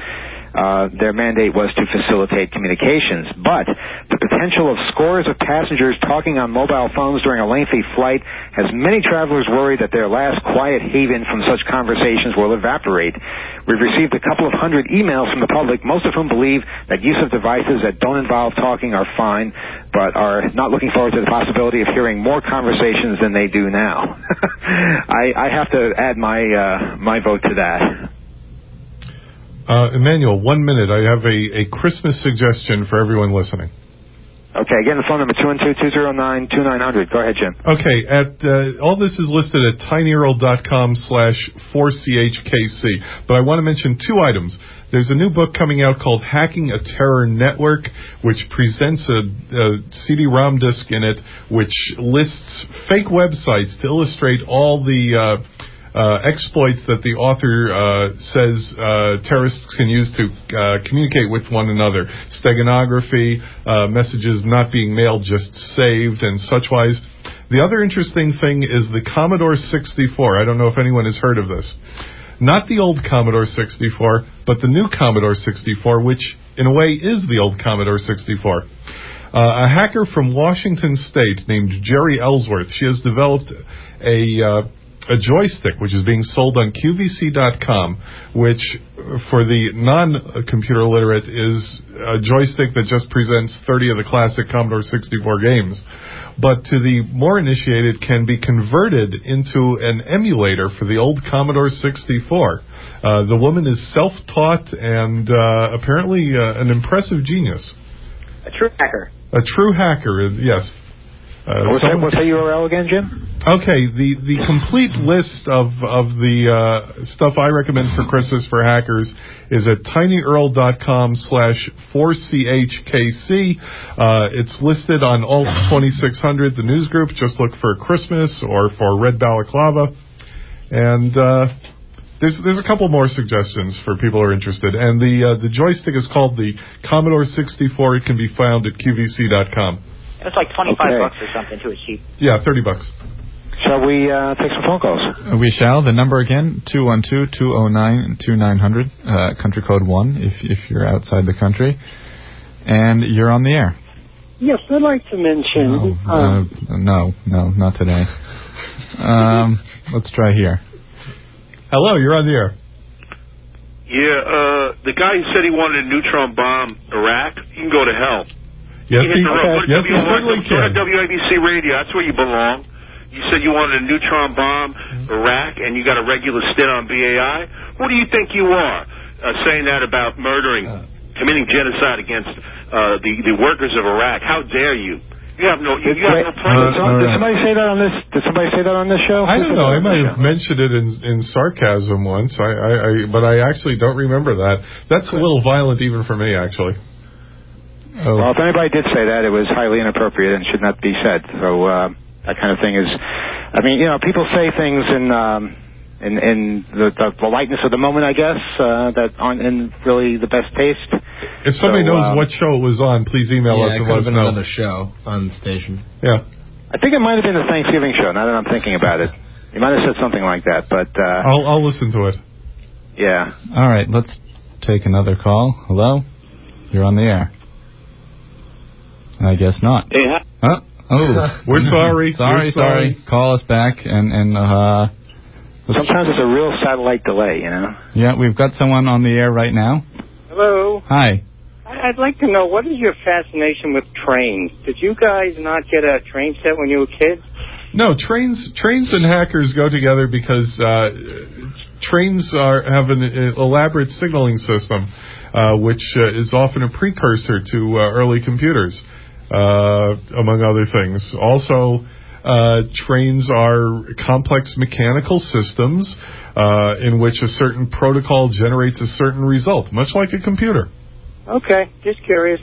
Uh, their mandate was to facilitate communications, but the potential of scores of passengers talking on mobile phones during a lengthy flight has many travelers worried that their last quiet haven from such conversations will evaporate. We've received a couple of hundred emails from the public, most of whom believe that use of devices that don't involve talking are fine, but are not looking forward to the possibility of hearing more conversations than they do now. I, I have to add my uh, my vote to that. Uh, Emmanuel, one minute. I have a, a Christmas suggestion for everyone listening. Okay, again, the phone number two one two two zero nine two nine hundred. Go ahead, Jim. Okay, at uh, all this is listed at tinyurl.com slash 4chkc. But I want to mention two items. There's a new book coming out called Hacking a Terror Network, which presents a, a CD-ROM disc in it, which lists fake websites to illustrate all the uh, uh, exploits that the author uh, says uh, terrorists can use to uh, communicate with one another. Steganography, uh, messages not being mailed, just saved, and such wise. The other interesting thing is the Commodore 64. I don't know if anyone has heard of this. Not the old Commodore 64, but the new Commodore 64, which in a way is the old Commodore 64. Uh, a hacker from Washington State named Jeri Ellsworth, she has developed a a joystick which is being sold on QVC.com, which uh, for the non-computer literate is a joystick that just presents 30 of the classic Commodore 64 games. But to the more initiated, can be converted into an emulator for the old Commodore 64. Uh, the woman is self-taught and uh, apparently uh, an impressive genius. A true hacker. A true hacker, yes. Uh, What's that, what's that URL again, Jim? Okay, the the complete list of of the uh, stuff I recommend for Christmas for hackers is at tinyurl.com slash 4chkc. Uh, it's listed on Alt 2600, the news group. Just look for Christmas or for Red Balaclava. And uh, there's there's a couple more suggestions for people who are interested. And the uh, the joystick is called the Commodore 64. It can be found at qvc.com. It's like twenty five Okay. bucks or something too. It's cheap. Yeah, 30 bucks. Shall we uh, take some phone calls? Uh, We shall. The number again, 212-209-2900, uh, country code 1 if, if you're outside the country. And you're on the air. Yes, I'd like to mention. No, um, uh, no, no, not today. Um, let's try here. Hello, you're on the air. Yeah, uh, the guy who said he wanted a neutron bomb Iraq, you can go to hell. Yes, you hit he, the road. Yes, he W- certainly go to. WABC radio. That's where you belong. You said you wanted a neutron bomb Iraq, and you got a regular stint on BAI. What do you think you are, uh, saying that about murdering, committing genocide against uh, the the workers of Iraq? How dare you? You have no you, you have no Did, place. some- did somebody say that on this? Did somebody say that on this show? I don't know. I on might have mentioned it in in sarcasm once. I, I, I but I actually don't remember that. That's a little violent even for me, actually. Oh, Well, if anybody did say that, it was highly inappropriate and should not be said. So uh, that kind of thing is, I mean, you know, people say things in um, in, in the, the, the lightness of the moment, I guess, uh, that aren't in really the best taste. if somebody so, knows um, what show it was on, please email yeah, us it and could let have us been know. another show on the station. Yeah. I think it might have been the Thanksgiving show. Now that I'm thinking about it, you might have said something like that. But uh, I'll I'll listen to it. yeah, All right, let's take another call. Hello? You're on the air. I guess not. Hey, hi- Oh. We're sorry. sorry, We're sorry. sorry. Call us back and and uh Sometimes it's a real satellite delay, you know. Yeah, we've got someone on the air right now. Hello. Hi. I- I'd like to know what is your fascination with trains? Did you guys not get a train set when you were kids? No, trains trains and hackers go together because uh, trains are have an uh, elaborate signaling system, uh, which uh, is often a precursor to uh, early computers, uh, among other things. Also, uh, trains are complex mechanical systems uh, in which a certain protocol generates a certain result, much like a computer. Okay, just curious.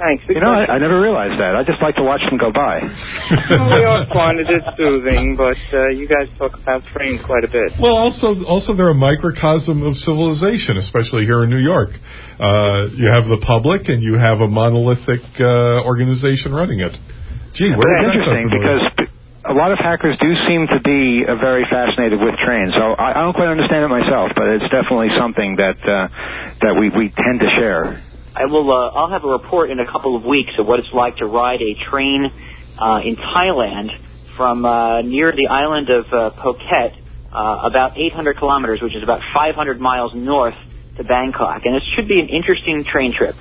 Thanks. You know, I, I never realized that. I just like to watch them go by. well, they are fun. It is soothing, but uh, you guys talk about trains quite a bit. Well, also, also they're a microcosm of civilization, especially here in New York. Uh, you have the public, and you have a monolithic uh, organization running it. Gee, where Well, did interesting because a lot of hackers do seem to be uh, very fascinated with trains. So I, I don't quite understand it myself, but it's definitely something that uh, that we, we tend to share. I will. Uh, I'll have a report in a couple of weeks of what it's like to ride a train uh, in Thailand from uh, near the island of uh, Phuket, uh, about 800 kilometers, which is about 500 miles north to Bangkok, and it should be an interesting train trip.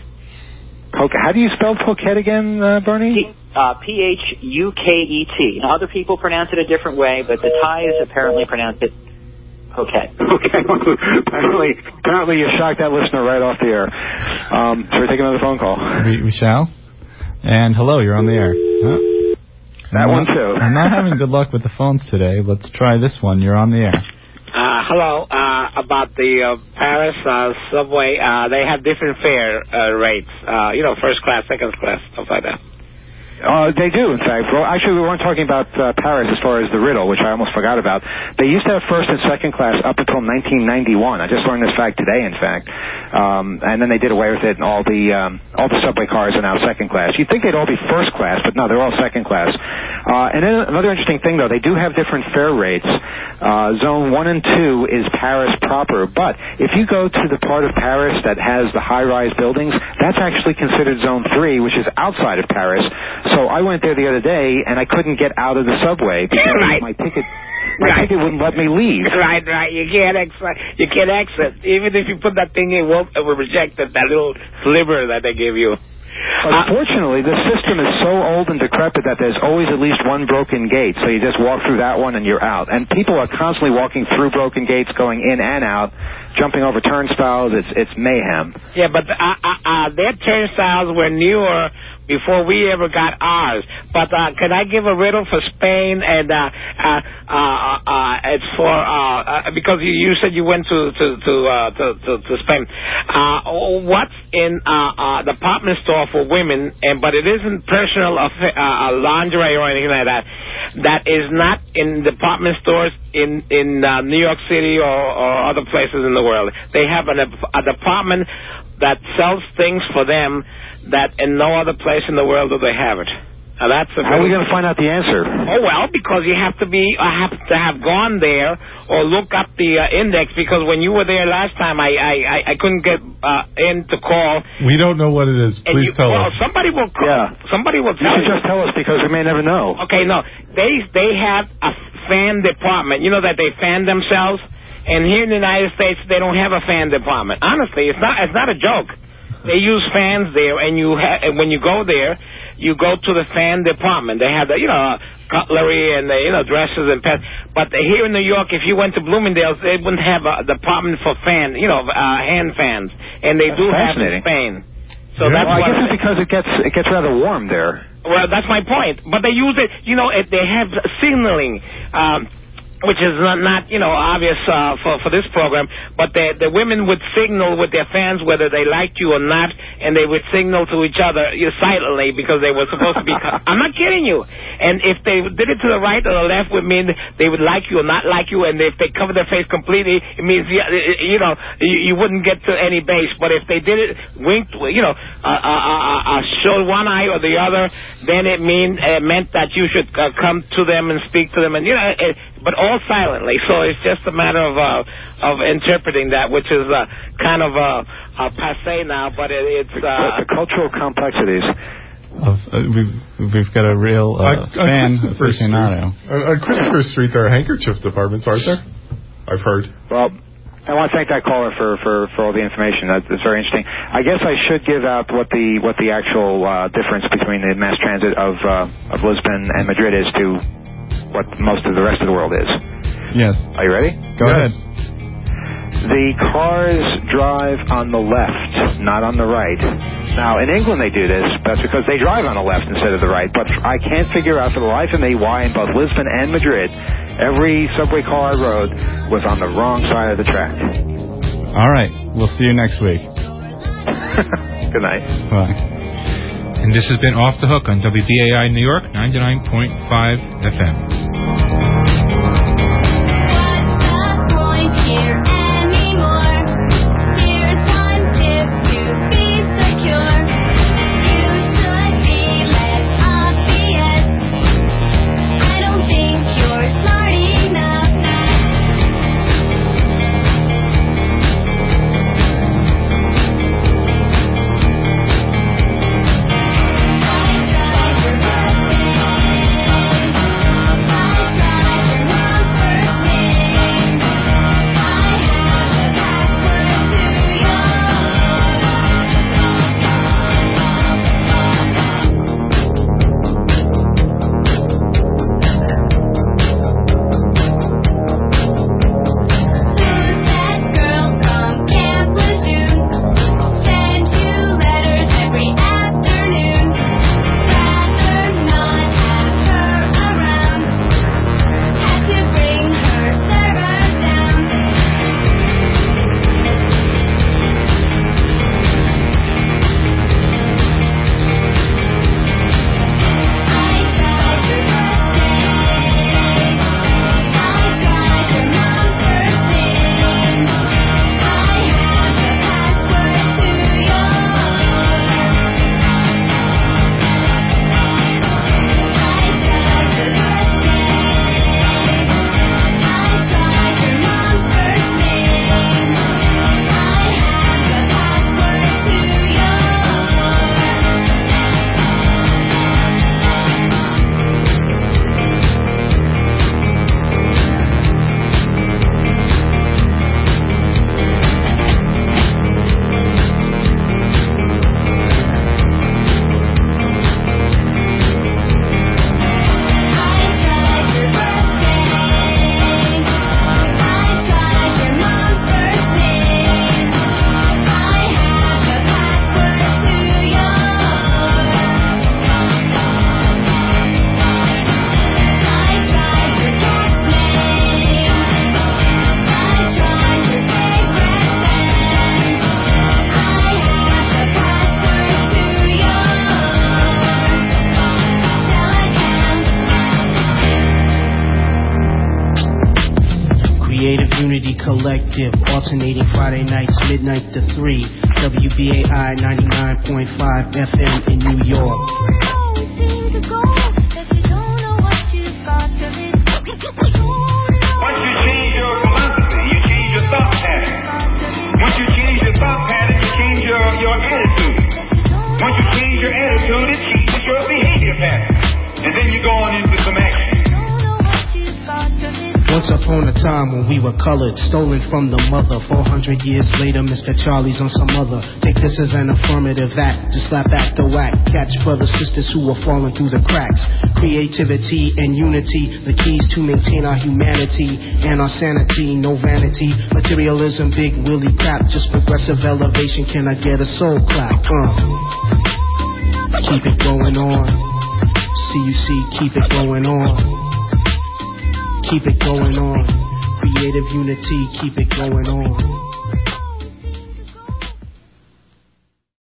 Phuket. How do you spell Phuket again, uh, Bernie? Uh, P H U K E T. Now, other people pronounce it a different way, but the Thais apparently pronounce it Phuket. Okay. apparently, apparently you shocked that listener right off the air. Um, so we're taking another phone call. We, we shall. And hello, you're on the air. Huh? That I'm one not- too. I'm not having good luck with the phones today. Let's try this one. You're on the air. Uh, hello. Uh, about the uh, Paris uh, subway, uh, they have different fare uh, rates. Uh, you know, first class, second class, stuff like that. Uh, they do, in fact. Well, actually, we weren't talking about uh, Paris as far as the riddle, which I almost forgot about. They used to have first and second class up until 1991. I just learned this fact today, in fact. Um, and then they did away with it, and all the um, all the subway cars are now second class. You'd think they'd all be first class, but no, they're all second class. Uh, and then another interesting thing, though, they do have different fare rates. Uh, zone one and two is Paris proper, but if you go to the part of Paris that has the high-rise buildings, that's actually considered zone three, which is outside of Paris. So I went there the other day, and I couldn't get out of the subway because Right. my ticket my ticket wouldn't let me leave. Right, right. You can't exit. You can't exit. Even if you put that thing in, it won't it will reject it, that little sliver that they give you. Unfortunately, the system is so old and decrepit that there's always at least one broken gate. So you just walk through that one and you're out. And people are constantly walking through broken gates, going in and out, jumping over turnstiles. It's it's mayhem. Yeah, but uh, uh, uh, their turnstiles were newer before we ever got ours. But uh, can I give a riddle for Spain? And uh, uh, uh, uh, it's for uh, uh, because you, you said you went to to to uh, to, to, to Spain. Uh, what's in uh, uh, department store for women? And but it isn't personal uh, uh, lingerie or anything like that. That is not in department stores in in uh, New York City or, or other places in the world. They have an, a department that sells things for them that in no other place in the world do they have it. Now that's a How are we going to find out the answer? Oh well, because you have to be, I have to have gone there or look up the uh, index. Because when you were there last time, I I, I, I couldn't get uh, in to call. We don't know what it is. Please you, tell well, us. somebody will call. Yeah. Somebody will You tell should just tell us because we may never know. Okay, no, they they have a fan department. You know that they fan themselves, and here in the United States they don't have a fan department. Honestly, it's not it's not a joke. They use fans there, and you ha- and when you go there, you go to the fan department. They have the you know cutlery and the you know dresses and pets. But here in New York, if you went to Bloomingdale's, they wouldn't have a department for fan you know uh, hand fans, and they That's do have in. Spain. So Yeah, that's well, I guess it's because it gets it gets rather warm there. well, that's my point. But they use it, you know, it, they have signaling, um, which is not, not you know, obvious uh, for for this program. But the the women would signal with their fans whether they liked you or not, and they would signal to each other you know, silently because they were supposed to be. I'm not kidding you. And if they did it to the right or the left, would mean they would like you or not like you. And if they covered their face completely, it means you know you, you wouldn't get to any base. But if they did it winked, you know, uh, uh, uh, uh, showed one eye or the other, then it mean it meant that you should uh, come to them and speak to them, and you know, but all silently. So it's just a matter of uh, of interpreting that, which is uh, kind of a, uh, passe now. But it, it's uh, the cultural complexities. Of, uh, we've, we've got a real uh, On- on fan Christopher Street- aficionado. On, on Christopher Street, there are handkerchief departments, aren't there? I've heard. Well, I want to thank that caller for, for, for all the information. That, that's very interesting. I guess I should give out what the what the actual uh, difference between the mass transit of uh, of Lisbon and Madrid is to what most of the rest of the world is. Yes. Are you ready? Go ahead. The cars drive on the left, not on the right. Now, in England they do this. That's because they drive on the left instead of the right. But I can't figure out for the life of me why in both Lisbon and Madrid, every subway car I rode was on the wrong side of the track. All right. We'll see you next week. Good night. Bye. And this has been Off the Hook on WBAI New York 99.5 FM. Stolen from the mother. 400 years later, Mr. Charlie's on some other. Take this as an affirmative act to slap the whack. Catch brothers, sisters who are falling through the cracks. Creativity and unity, the keys to maintain our humanity and our sanity. No vanity, materialism, big willy crap. Just progressive elevation. Can I get a soul clap? Uh. Keep it going on. CUC, keep it going on. Keep it going on. Creative unity, keep it going on.